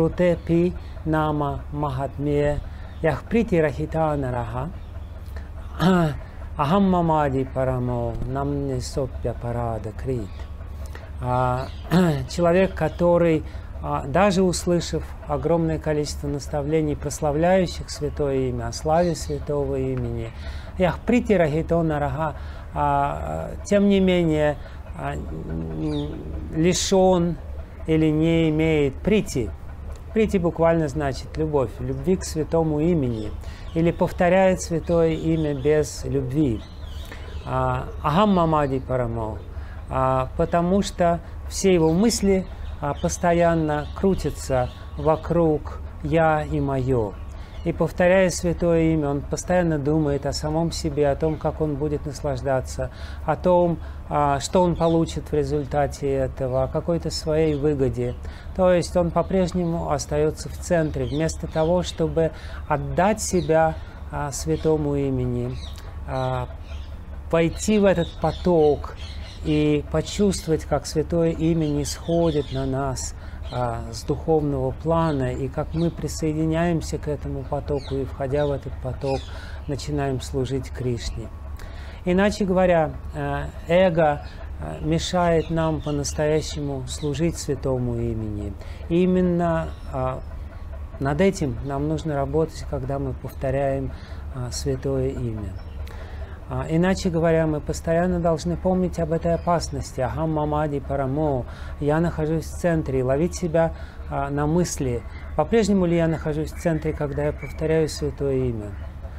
Руте пи нама махатме яхприти рахитана раха ахам мамади парамо нам не сопья парада крит. А, Человек, который а, даже услышав огромное количество наставлений, прославляющих Святое Имя, о славе Святого Имени, Яхприти Рахитона Рага, а, тем не менее лишен или не имеет прити. Прити буквально значит любовь, любви к святому имени. Или повторяет святое имя без любви. Ахам Мамади Парамо. Потому что все его мысли – а, постоянно крутится вокруг «я» и «моё». И повторяя святое имя, он постоянно думает о самом себе, о том, как он будет наслаждаться, о том, а, что он получит в результате этого, о какой-то своей выгоде. То есть он по-прежнему остается в центре, вместо того, чтобы отдать себя а, святому имени, войти в этот поток и почувствовать, как Святое Имя не сходит на нас а, с духовного плана, и как мы присоединяемся к этому потоку, и, входя в этот поток, начинаем служить Кришне. Иначе говоря, а, эго а, мешает нам по-настоящему служить святому имени. И именно а, над этим нам нужно работать, когда мы повторяем святое имя. А, иначе говоря, мы постоянно должны помнить об этой опасности. Ахам мамади парамо. Я нахожусь в центре. Ловить себя а, на мысли. По-прежнему ли я нахожусь в центре, когда я повторяю Святое Имя?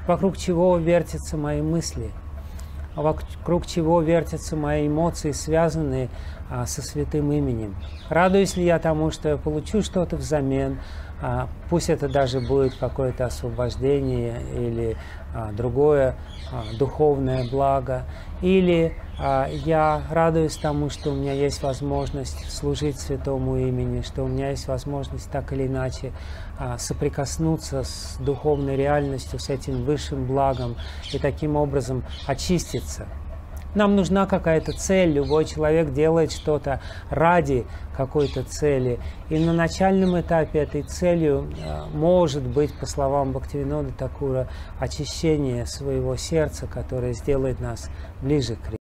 Вокруг чего вертятся мои мысли? Вокруг чего вертятся мои эмоции, связанные со святым именем? Радуюсь ли я тому, что я получу что-то взамен? А, пусть это даже будет какое-то освобождение или а, другое а, духовное благо, или а, я радуюсь тому, что у меня есть возможность служить святому имени, что у меня есть возможность так или иначе а, соприкоснуться с духовной реальностью, с этим высшим благом и таким образом очиститься. Нам нужна какая-то цель, любой человек делает что-то ради какой-то цели. И на начальном этапе этой целью э, может быть, по словам Бхактивинода Такура, очищение своего сердца, которое сделает нас ближе к